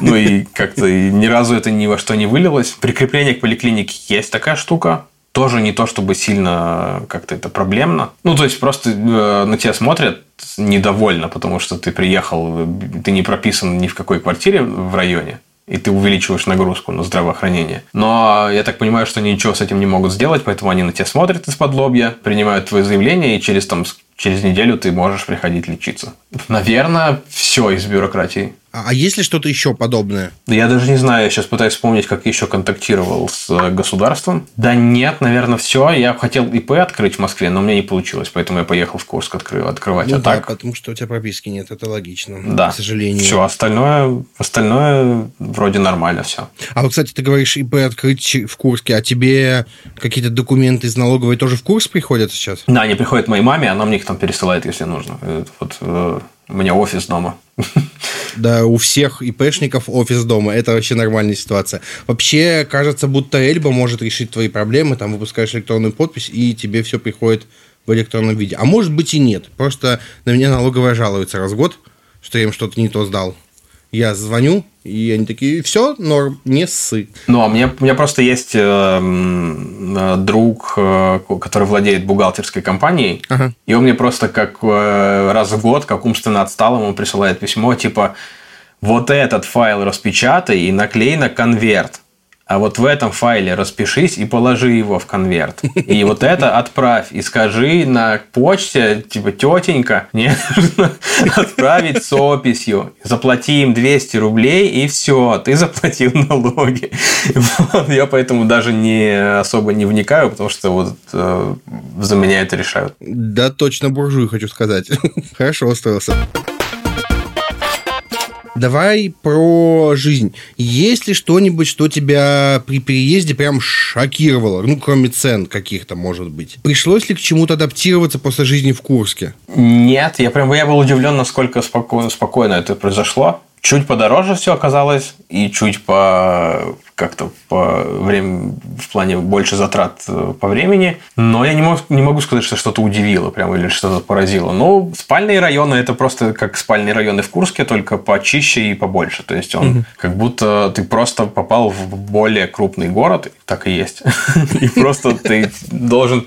Ну и как-то ни разу это ни во что не вылилось. Прикрепление к поликлинике есть такая штука. Тоже не то, чтобы сильно как-то это проблемно. Ну, то есть, просто э, на тебя смотрят недовольно, потому что ты приехал, ты не прописан ни в какой квартире в районе и ты увеличиваешь нагрузку на здравоохранение. Но я так понимаю, что они ничего с этим не могут сделать, поэтому они на тебя смотрят из-под лобья, принимают твое заявление, и через, там, через неделю ты можешь приходить лечиться. Наверное, все из бюрократии. А, а есть ли что-то еще подобное? Я даже не знаю, я сейчас пытаюсь вспомнить, как еще контактировал с э, государством. Да нет, наверное, все. Я хотел ИП открыть в Москве, но у меня не получилось, поэтому я поехал в Курск откры- открывать. Ну а да, так, потому что у тебя прописки нет, это логично, да, к сожалению. Все, остальное, остальное вроде нормально все. А вот, кстати, ты говоришь ИП открыть в Курске, а тебе какие-то документы из налоговой тоже в Курск приходят сейчас? Да, они приходят моей маме, она мне их там пересылает, если нужно. Это Вот э, у меня офис дома. Да, у всех ИПшников офис дома. Это вообще нормальная ситуация. Вообще, кажется, будто Эльба может решить твои проблемы. Там выпускаешь электронную подпись, и тебе все приходит в электронном виде. А может быть и нет. Просто на меня налоговая жалуется раз в год, что я им что-то не то сдал. Я звоню, и они такие, все, норм, не ссы. Ну, а мне, у меня просто есть э, э, друг, э, который владеет бухгалтерской компанией, Ага. и он мне просто как э, раз в год, как умственно отсталому, присылает письмо, типа, вот этот файл распечатай и наклей на конверт. А вот в этом файле распишись и положи его в конверт. И вот это отправь. И скажи на почте, типа, тетенька, мне нужно отправить с описью. Заплати им 200 рублей, и все, ты заплатил налоги. Вот, Я поэтому даже не особо не вникаю, потому что вот э, за меня это решают. Да, точно буржуй, хочу сказать. Хорошо устроился. Давай про жизнь. Есть ли что-нибудь, что тебя при переезде прям шокировало? Ну, кроме цен каких-то, может быть. Пришлось ли к чему-то адаптироваться после жизни в Курске? Нет, я прям я был удивлен, насколько спокойно, спокойно это произошло. Чуть подороже все оказалось, и чуть по как-то по время в плане больше затрат э, по времени. Но я не, мог, не могу сказать, что что-то удивило прям или что-то поразило. Ну, спальные районы это просто как спальные районы в Курске, только почище и побольше. То есть он как будто ты просто попал в более крупный город, так и есть. И просто ты должен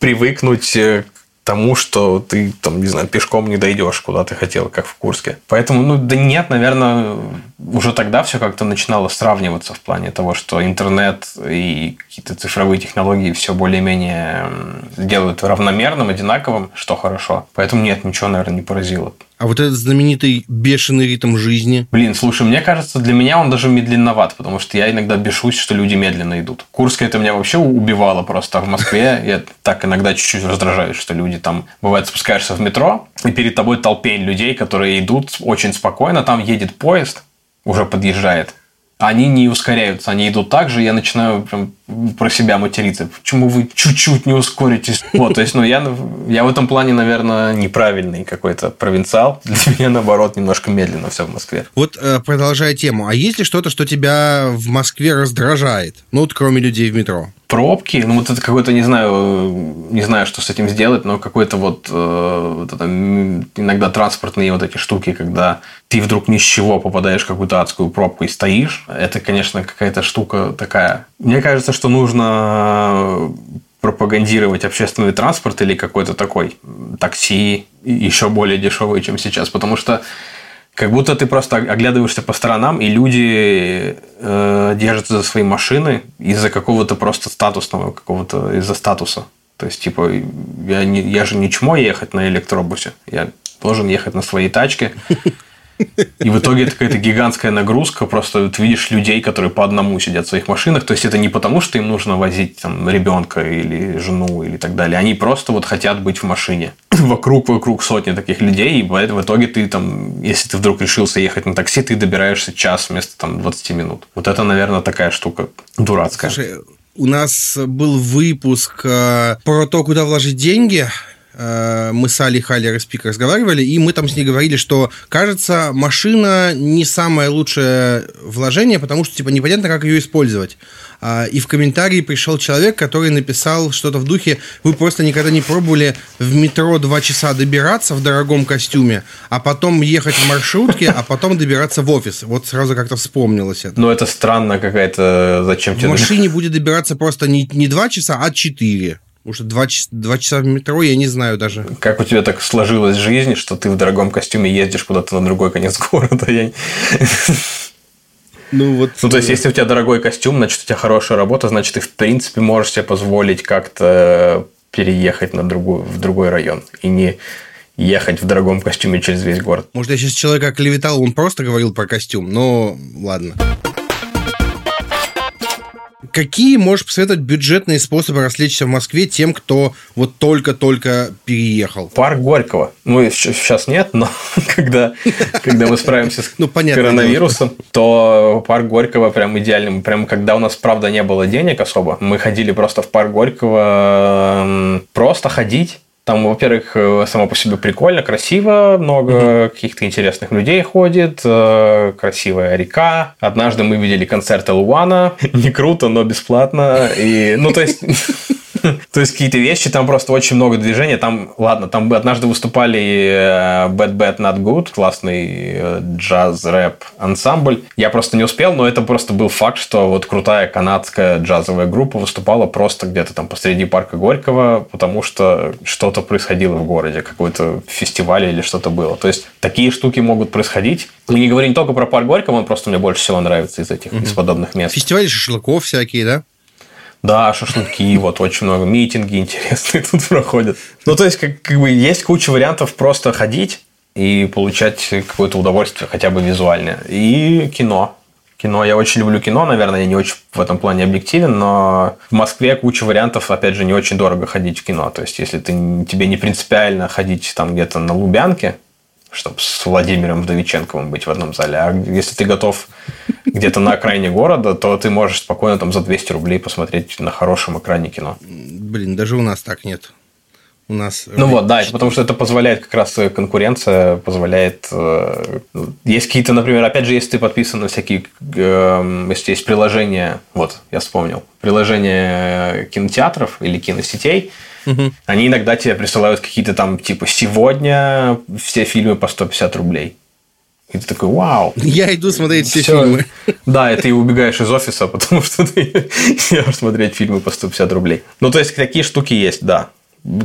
привыкнуть э, к тому, что ты, там, не знаю, пешком не дойдешь, куда ты хотел, как в Курске. Поэтому, ну, да нет, наверное, уже тогда все как-то начинало сравниваться в плане того, что интернет и какие-то цифровые технологии все более-менее делают равномерным, одинаковым, что хорошо. Поэтому нет, ничего, наверное, не поразило. А вот этот знаменитый бешеный ритм жизни. Блин, слушай, мне кажется, для меня он даже медленноват, потому что я иногда бешусь, что люди медленно идут. Курск это меня вообще убивало просто. А в Москве я так иногда чуть-чуть раздражаюсь, что люди там, бывает, спускаешься в метро, и перед тобой толпень людей, которые идут очень спокойно, там едет поезд, уже подъезжает, они не ускоряются, они идут так же, я начинаю прям про себя материться. Почему вы чуть-чуть не ускоритесь? Вот, то есть, ну, я, я в этом плане, наверное, неправильный какой-то провинциал. Для меня, наоборот, немножко медленно все в Москве. Вот э, продолжая тему, а есть ли что-то, что тебя в Москве раздражает? Ну, вот кроме людей в метро. Пробки, ну вот это какой-то, не знаю, не знаю, что с этим сделать, но какой-то вот, э, вот это, иногда транспортные вот эти штуки, когда ты вдруг ни с чего попадаешь в какую-то адскую пробку и стоишь, это, конечно, какая-то штука такая. Мне кажется, что нужно пропагандировать общественный транспорт или какой-то такой такси еще более дешевый, чем сейчас, потому что как будто ты просто оглядываешься по сторонам, и люди э, держатся за свои машины из-за какого-то просто статусного, какого-то из-за статуса. То есть, типа, я, не, я же не чмо ехать на электробусе, я должен ехать на своей тачке. И в итоге это какая-то гигантская нагрузка. Просто ты видишь людей, которые по одному сидят в своих машинах. То есть это не потому, что им нужно возить там, ребенка или жену или так далее. Они просто вот хотят быть в машине. Вокруг, вокруг сотни таких людей. И в итоге ты там, если ты вдруг решился ехать на такси, ты добираешься час вместо там 20 минут. Вот это, наверное, такая штука дурацкая. Слушай, у нас был выпуск э, про то, куда вложить деньги. Э, Мы с Али Хали Респик разговаривали, и мы там с ней говорили, что, кажется, машина не самое лучшее вложение, потому что, типа, непонятно, как ее использовать. А, И в комментарии пришел человек, который написал что-то в духе, вы просто никогда не пробовали в метро два часа добираться в дорогом костюме, а потом ехать в маршрутке, а потом добираться в офис. Вот сразу как-то вспомнилось это. Но это странно какая-то... Зачем В тебе... машине будет добираться просто не, не 2 часа, а 4. Потому что 2, часа, 2 часа в метро я не знаю даже. Как у тебя так сложилась жизнь, что ты в дорогом костюме ездишь куда-то на другой конец города? Я... Ну вот. Ну, то есть, если у тебя дорогой костюм, значит, у тебя хорошая работа, значит, ты, в принципе, можешь себе позволить как-то переехать на другую, в другой район. И не, ехать в дорогом костюме через весь город. Может, я сейчас человека клеветал, он просто говорил про костюм, но ладно. Какие можешь посоветовать бюджетные способы развлечься в Москве тем, кто вот только-только переехал? Парк Горького. Ну, сейчас нет, но когда, когда мы справимся с ну, понятно, коронавирусом, то парк Горького прям идеальный. Прям когда у нас, правда, не было денег особо, мы ходили просто в парк Горького просто ходить там, во-первых, э, само по себе прикольно, красиво, много mm-hmm. каких-то интересных людей ходит, э, красивая река. Однажды мы видели концерт Элуана. Не круто, но бесплатно. И, ну, то есть... То есть какие-то вещи, там просто очень много движения. Там, ладно, там однажды выступали э, Bad Bad Not Good, классный э, джаз-рэп ансамбль. Я просто не успел, но это просто был факт, что вот крутая канадская джазовая группа выступала просто где-то там посреди парка Горького, потому что что-то происходило в городе, какой-то фестиваль или что-то было. То есть такие штуки могут происходить. Мы не говорим только про парк Горького, он просто мне больше всего нравится из этих, из подобных мест. Фестивали шашлыков всякие, да? Да, шашлыки, вот очень много митинги интересные тут проходят. Ну, то есть, как, как бы есть куча вариантов просто ходить и получать какое-то удовольствие, хотя бы визуальное. И кино. Кино. Я очень люблю кино, наверное, я не очень в этом плане объективен, но в Москве куча вариантов, опять же, не очень дорого ходить в кино. То есть, если ты, тебе не принципиально ходить там где-то на Лубянке, чтобы с Владимиром Вдовиченковым быть в одном зале. А если ты готов где-то на окраине города, то ты можешь спокойно там за 200 рублей посмотреть на хорошем экране кино. Блин, даже у нас так нет. У нас... Ну вот, да, потому что это позволяет как раз э, конкуренция, позволяет... Э, есть какие-то, например, опять же, если ты подписан на всякие... Эм, если есть приложения, вот, я вспомнил, приложения кинотеатров или киносетей, угу. они иногда тебе присылают какие-то там, типа, сегодня все фильмы по 150 рублей. И ты такой, вау. Я иду смотреть все, все. фильмы. Да, и ты убегаешь из офиса, потому что ты смотреть фильмы по 150 рублей. Ну, то есть, такие штуки есть, да.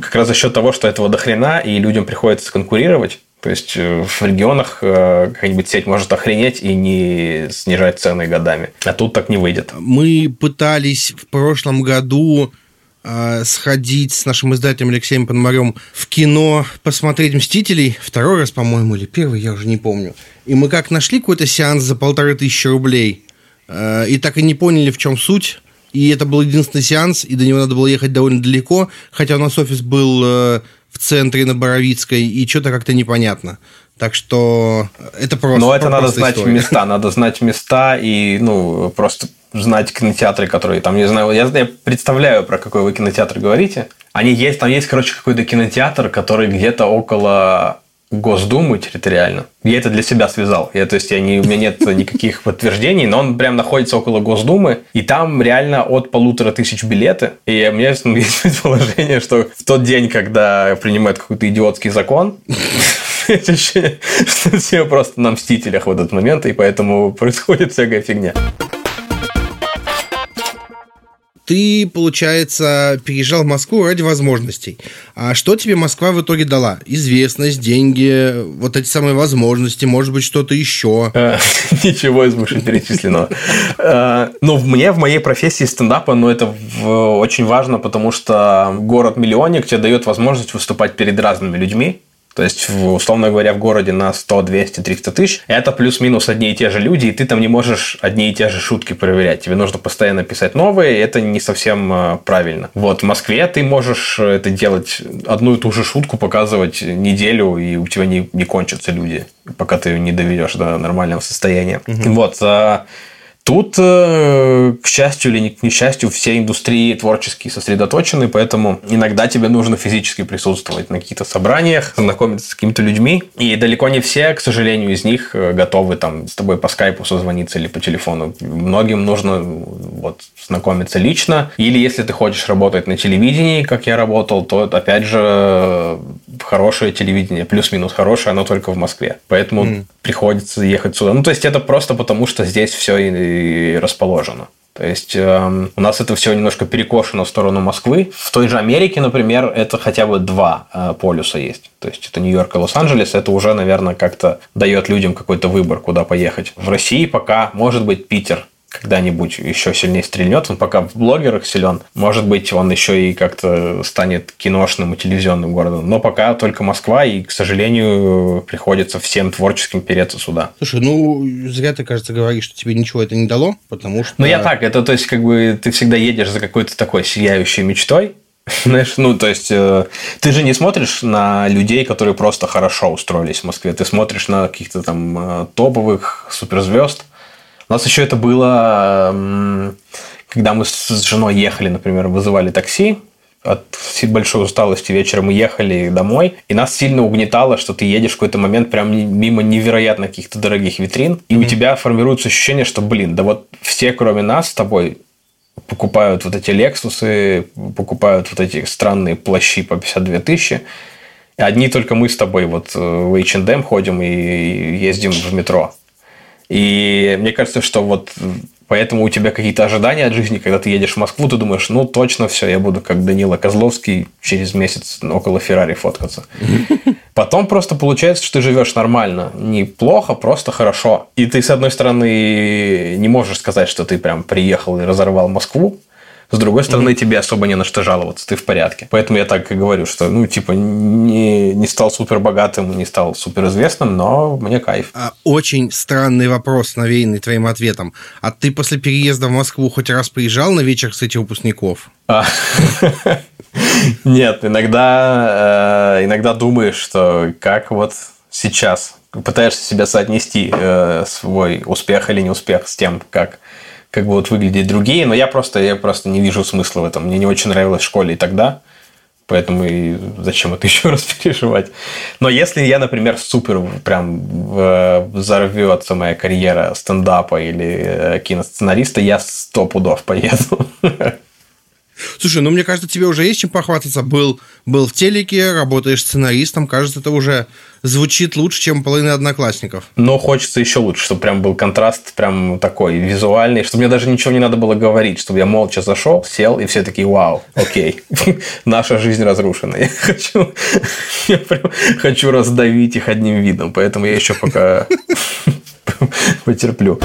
Как раз за счет того, что этого дохрена, и людям приходится конкурировать. То есть, э, в регионах э, какая-нибудь сеть может охренеть и не снижать цены годами. А тут так не выйдет. Мы пытались в прошлом году э, сходить с нашим издателем Алексеем Пономарем в кино, посмотреть «Мстителей», второй раз, по-моему, или первый, я уже не помню. И мы как нашли какой-то сеанс за полторы тысячи рублей, и так и не поняли, в чем суть. И это был единственный сеанс, и до него надо было ехать довольно далеко, хотя у нас офис был э, в центре на Боровицкой, и что-то как-то непонятно. Так что это просто. Но это надо знать история. места, надо знать места и ну просто знать кинотеатры, которые там, не знаю, я, я представляю, про какой вы кинотеатр говорите. Они есть, там есть, короче, какой-то кинотеатр, который где-то около Госдумы территориально. Я это для себя связал. Я, то есть, я не, у меня нет никаких подтверждений, но он прям находится около Госдумы, и там реально от полутора тысяч билеты. И у меня есть предположение, что в тот день, когда принимают какой-то идиотский закон, ощущение, что все просто на мстителях в этот момент, и поэтому происходит всякая фигня ты, получается, переезжал в Москву ради возможностей. А что тебе Москва в итоге дала? Известность, деньги, вот эти самые возможности, может быть, что-то еще? Э, ничего из вышеперечисленного. Э, ну, мне в моей профессии стендапа, ну, это очень важно, потому что город-миллионник тебе дает возможность выступать перед разными людьми, то есть, условно говоря, в городе на 100, 200, 300 тысяч, это плюс-минус одни и те же люди, и ты там не можешь одни и те же шутки проверять. Тебе нужно постоянно писать новые, и это не совсем э, правильно. Вот в Москве ты можешь это делать, одну и ту же шутку показывать неделю, и у тебя не, не кончатся люди, пока ты не доведешь до нормального состояния. Угу. Вот. Тут, э, к счастью или не к несчастью, все индустрии творческие сосредоточены, поэтому иногда тебе нужно физически присутствовать на каких-то собраниях, знакомиться с какими-то людьми. И далеко не все, к сожалению, из них э, готовы там с тобой по скайпу созвониться или по телефону. Многим нужно вот, знакомиться лично. Или если ты хочешь работать на телевидении, как я работал, то, опять же, хорошее телевидение, плюс-минус хорошее, оно только в Москве. Поэтому mm. приходится ехать сюда. Ну, то есть, это просто потому, что здесь все расположено. То есть э, у нас это все немножко перекошено в сторону Москвы. В той же Америке, например, это хотя бы два э, полюса есть. То есть это Нью-Йорк и Лос-Анджелес. Это уже, наверное, как-то дает людям какой-то выбор, куда поехать. В России пока может быть Питер когда-нибудь еще сильнее стрельнет. Он пока в блогерах силен. Может быть, он еще и как-то станет киношным и телевизионным городом. Но пока только Москва, и, к сожалению, приходится всем творческим переться сюда. Слушай, ну, зря ты, кажется, говоришь, что тебе ничего это не дало, потому что... Ну, я так, это, то есть, как бы, ты всегда едешь за какой-то такой сияющей мечтой, знаешь, ну, то есть, э, ты же не смотришь на людей, которые просто хорошо устроились в Москве. Ты смотришь на каких-то там э, топовых суперзвезд, у нас еще это было, когда мы с женой ехали, например, вызывали такси, от большой усталости вечером мы ехали домой, и нас сильно угнетало, что ты едешь в какой-то момент прям мимо невероятно каких-то дорогих витрин, и mm-hmm. у тебя формируется ощущение, что, блин, да вот все, кроме нас с тобой, покупают вот эти Лексусы, покупают вот эти странные плащи по 52 тысячи, одни только мы с тобой вот в H&M ходим и ездим в метро. И мне кажется, что вот поэтому у тебя какие-то ожидания от жизни, когда ты едешь в Москву, ты думаешь, ну точно все, я буду как Данила Козловский через месяц около Феррари фоткаться. Потом просто получается, что ты живешь нормально. Неплохо, просто хорошо. И ты, с одной стороны, не можешь сказать, что ты прям приехал и разорвал Москву, с другой стороны, mm-hmm. тебе особо не на что жаловаться, ты в порядке. Поэтому я так и говорю, что, ну, типа, не, не стал супер богатым, не стал супер известным, но мне кайф. А, очень странный вопрос, навеянный твоим ответом. А ты после переезда в Москву хоть раз приезжал на вечер с этих выпускников? А. Нет, иногда, э, иногда думаешь, что как вот сейчас пытаешься себя соотнести э, свой успех или неуспех с тем, как как будут выглядеть другие, но я просто, я просто не вижу смысла в этом. Мне не очень нравилось в школе и тогда, поэтому и зачем это еще раз переживать. Но если я, например, супер прям взорвется моя карьера стендапа или э, киносценариста, я сто пудов поеду. Слушай, ну мне кажется, тебе уже есть чем похвастаться. Был, был в телеке, работаешь сценаристом. Кажется, это уже звучит лучше, чем половина одноклассников. Но хочется еще лучше, чтобы прям был контраст прям такой визуальный, чтобы мне даже ничего не надо было говорить, чтобы я молча зашел, сел, и все такие, вау, окей, наша жизнь разрушена. Я хочу, я прям хочу раздавить их одним видом, поэтому я еще пока потерплю.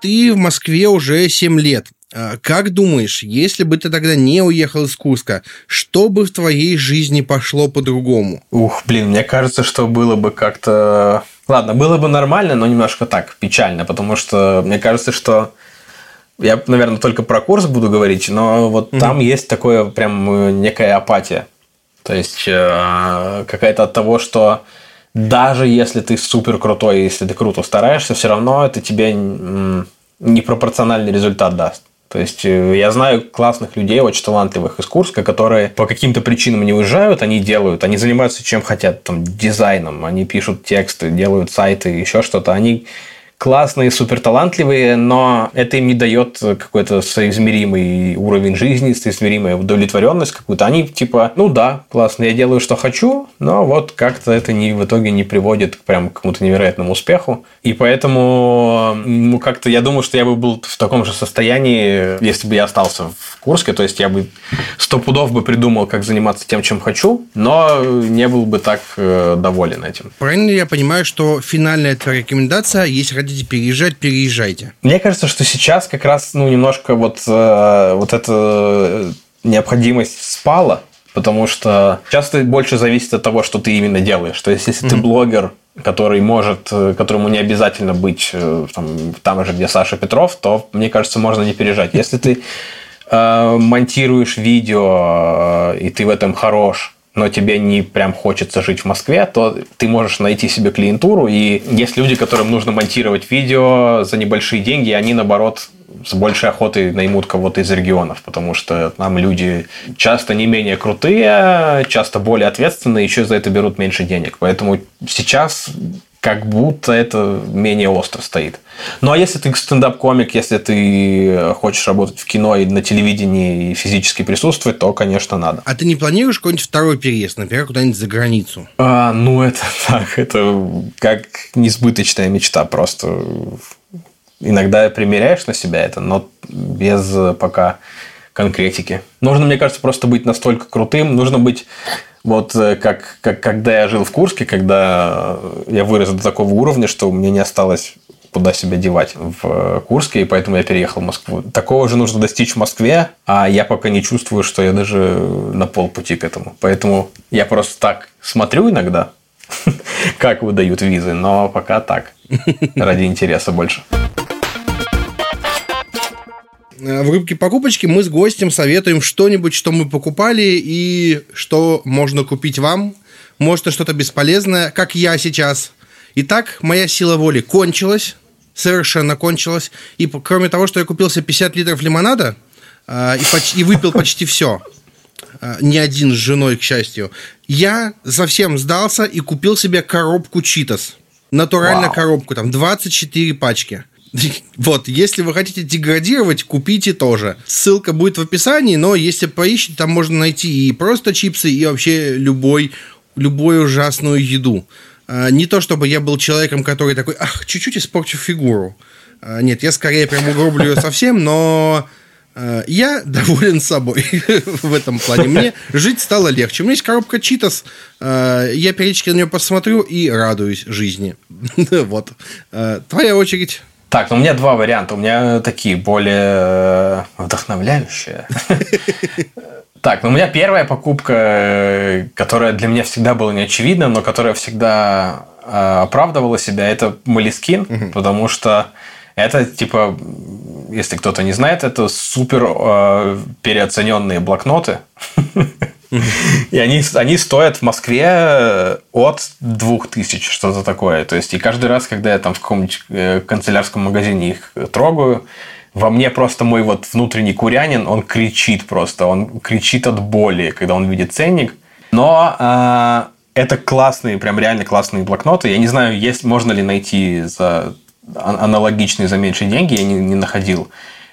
Ты в Москве уже 7 лет. А, как думаешь, если бы ты тогда не уехал из Курска, что бы в твоей жизни пошло по-другому? Ух, блин, мне кажется, что было бы как-то... Ладно, было бы нормально, но немножко так, печально, потому что мне кажется, что я, наверное, только про курс буду говорить, но вот угу. там есть такое прям э, некая апатия. То есть э, какая-то от того, что даже если ты супер крутой, если ты круто стараешься, все равно это тебе непропорциональный результат даст. То есть э, я знаю классных людей, очень талантливых из Курска, которые по каким-то причинам не уезжают, они делают, они занимаются чем хотят, там, дизайном, они пишут тексты, делают сайты, еще что-то. Они классные, супер талантливые, но это им не дает какой-то соизмеримый уровень жизни, соизмеримая удовлетворенность какую-то. Они типа, ну да, классно, я делаю, что хочу, но вот как-то это не, в итоге не приводит к прям какому-то невероятному успеху. И поэтому ну, как-то я думаю, что я бы был в таком же состоянии, если бы я остался в Курске, то есть я бы сто пудов бы придумал, как заниматься тем, чем хочу, но не был бы так э, доволен этим. Правильно я понимаю, что финальная твоя рекомендация, есть хотите переезжать, переезжайте. Мне кажется, что сейчас как раз ну, немножко вот, э, вот эта необходимость спала, потому что часто больше зависит от того, что ты именно делаешь. То есть, если mm-hmm. ты блогер, который может, э, которому не обязательно быть э, там, там же, где Саша Петров, то, мне кажется, можно не переезжать. Если ты э, монтируешь видео, э, и ты в этом хорош, но тебе не прям хочется жить в Москве, то ты можешь найти себе клиентуру. И есть люди, которым нужно монтировать видео за небольшие деньги, и они, наоборот, с большей охотой наймут кого-то из регионов, потому что там люди часто не менее крутые, часто более ответственные, еще за это берут меньше денег. Поэтому сейчас как будто это менее остро стоит. Ну, а если ты стендап-комик, если ты хочешь работать в кино и на телевидении и физически присутствовать, то, конечно, надо. А ты не планируешь какой-нибудь второй переезд, например, куда-нибудь за границу? А, ну, это так, это как несбыточная мечта просто. Иногда примеряешь на себя это, но без пока конкретики. Нужно, мне кажется, просто быть настолько крутым, нужно быть вот э, как, как когда я жил в Курске, когда я вырос до такого уровня, что меня не осталось куда себя девать в Курске, и поэтому я переехал в Москву. Такого же нужно достичь в Москве, а я пока не чувствую, что я даже на полпути к этому. Поэтому я просто так смотрю иногда, как выдают визы, но пока так, ради интереса больше. Э, в рубрике покупочки мы с гостем советуем что-нибудь, что мы покупали и что можно купить вам. Может, что-то бесполезное, как я сейчас. Итак, моя сила воли кончилась, совершенно кончилась. И кроме того, что я купил себе 50 литров лимонада э, и, почти, и выпил почти все, э, не один с женой, к счастью, я совсем сдался и купил себе коробку Читас. Натурально Вау. коробку, там 24 пачки. Вот, если вы хотите деградировать, купите тоже. Ссылка будет в описании, но если поищите, там можно найти и просто чипсы, и вообще любой, любую ужасную еду. А, не то, чтобы я был человеком, который такой, ах, чуть-чуть испорчу фигуру. А, нет, я скорее прям угроблю ее совсем, но а, я доволен собой в этом плане. Мне жить стало легче. У меня есть коробка Читас. Я периодически на нее посмотрю и радуюсь жизни. Вот. Твоя очередь. Так, ну у меня два варианта. У меня такие более э, вдохновляющие. Так, ну у меня первая покупка, э, которая для меня всегда была неочевидна, но которая всегда э, оправдывала себя, это Малискин, потому что это типа, если кто-то не знает, это супер переоцененные блокноты. И они, они стоят в Москве э, от 2000, что-то такое. То есть, и каждый раз, когда я там в каком-нибудь э, канцелярском магазине их трогаю, во мне просто мой вот внутренний курянин, он кричит просто, он кричит от боли, когда он видит ценник. Но э, это классные, прям реально классные блокноты. Я не знаю, есть, можно ли найти за аналогичные за меньшие деньги, я не, не находил.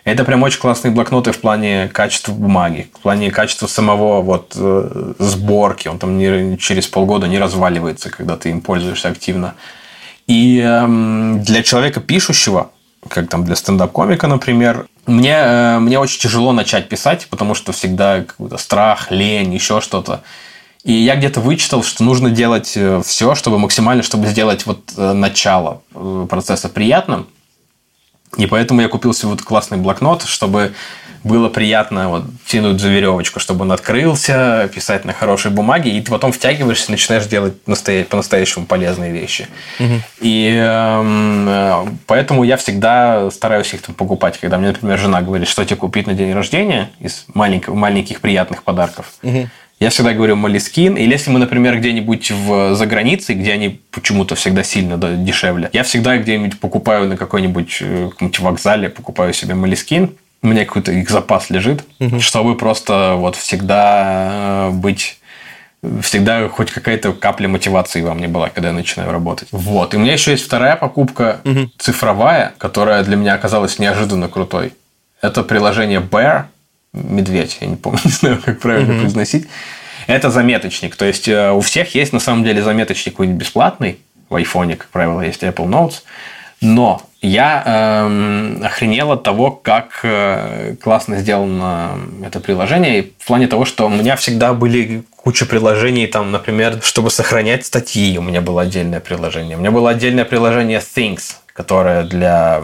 Это прям очень классные блокноты в плане качества бумаги, в плане качества самого вот э, сборки. Он там не, через полгода не разваливается, когда ты им пользуешься активно. И э, для человека пишущего, как там для стендап-комика, например, мне, э, мне очень тяжело начать писать, потому что всегда какой-то страх, лень, еще что-то. И я где-то вычитал, что нужно делать э, все, чтобы максимально, чтобы сделать вот э, начало э, процесса приятным. И поэтому я купил себе вот классный блокнот, чтобы было приятно вот, тянуть за веревочку, чтобы он открылся, писать на хорошей бумаге, и ты потом втягиваешься, начинаешь делать настоя... по-настоящему полезные вещи. Угу. И э, поэтому я всегда стараюсь их там покупать. Когда мне, например, жена говорит, что тебе купить на день рождения из маленьких, маленьких приятных подарков, угу. Я всегда говорю Молискин. Или если мы, например, где-нибудь в, за границей, где они почему-то всегда сильно да, дешевле, я всегда где-нибудь покупаю на какой-нибудь э, каком-нибудь вокзале, покупаю себе Молискин. У меня какой-то их запас лежит, угу. чтобы просто вот всегда э, быть всегда хоть какая-то капля мотивации во мне была, когда я начинаю работать. Вот. И у меня еще есть вторая покупка угу. цифровая, которая для меня оказалась неожиданно крутой. Это приложение Bear медведь, я не помню, не знаю, как правильно mm-hmm. произносить. Это заметочник. То есть э, у всех есть на самом деле заметочник какой-нибудь бесплатный. В айфоне, как правило, есть Apple Notes. Но я э, охренел от того, как э, классно сделано это приложение. И в плане того, что у меня всегда были куча приложений, там, например, чтобы сохранять статьи, у меня было отдельное приложение. У меня было отдельное приложение Things, которое для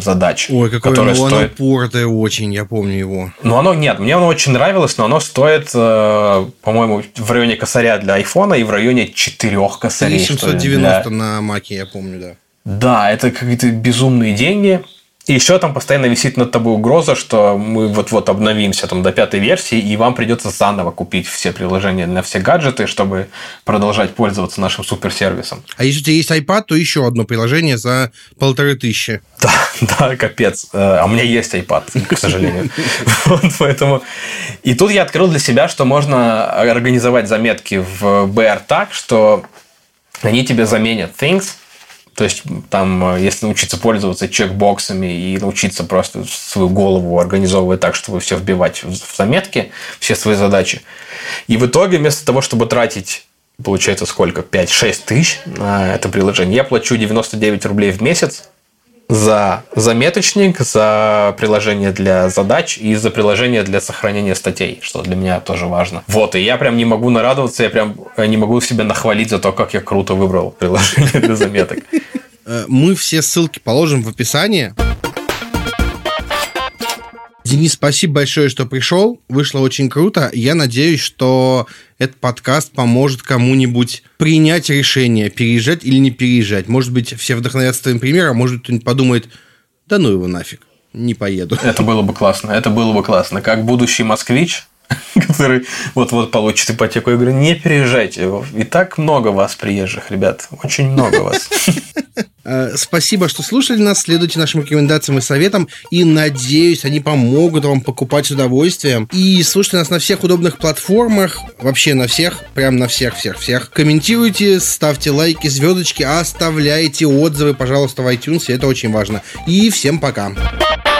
задач. Ой, какое которое оно стоит... упоротое очень, я помню его. Ну, оно, нет, мне оно очень нравилось, но оно стоит, э, по-моему, в районе косаря для айфона и в районе 4 косарей. 790 для... на маке, я помню, да. Да, это какие-то безумные деньги. И еще там постоянно висит над тобой угроза, что мы вот-вот обновимся там до пятой версии, и вам придется заново купить все приложения на все гаджеты, чтобы продолжать пользоваться нашим суперсервисом. А если у тебя есть iPad, то еще одно приложение за полторы тысячи. Да, да, капец. Э, а у меня есть iPad, к сожалению. Вот, поэтому... И тут я открыл для себя, что можно организовать заметки в BR так, что они тебе заменят Things – то есть, там, э, если научиться пользоваться чекбоксами и научиться просто свою голову организовывать так, чтобы все вбивать в заметки, все свои задачи. И в итоге, вместо того, чтобы тратить получается сколько? 5-6 тысяч на это приложение. Я плачу 99 рублей в месяц за заметочник, за приложение для задач и за приложение для сохранения статей, что для меня тоже важно. Вот, и я прям не могу нарадоваться, я прям не могу себя нахвалить за то, как я круто выбрал приложение для заметок. Э, мы все ссылки положим в описании. Денис, спасибо большое, что пришел. Вышло очень круто. Я надеюсь, что этот подкаст поможет кому-нибудь принять решение, переезжать или не переезжать. Может быть, все вдохновятся твоим примером, может быть, кто-нибудь подумает, да ну его нафиг, не поеду. Это было бы классно, это было бы классно. Как будущий москвич, который вот-вот получит ипотеку. Я говорю, не переезжайте. И так много вас приезжих, ребят. Очень много вас. Э, спасибо, что слушали нас. Следуйте нашим рекомендациям и советам. И надеюсь, они помогут вам покупать с удовольствием. И слушайте нас на всех удобных платформах. Вообще на всех. Прям на всех-всех-всех. Комментируйте, ставьте лайки, звездочки, оставляйте отзывы, пожалуйста, в iTunes. Это очень важно. И всем пока. Пока.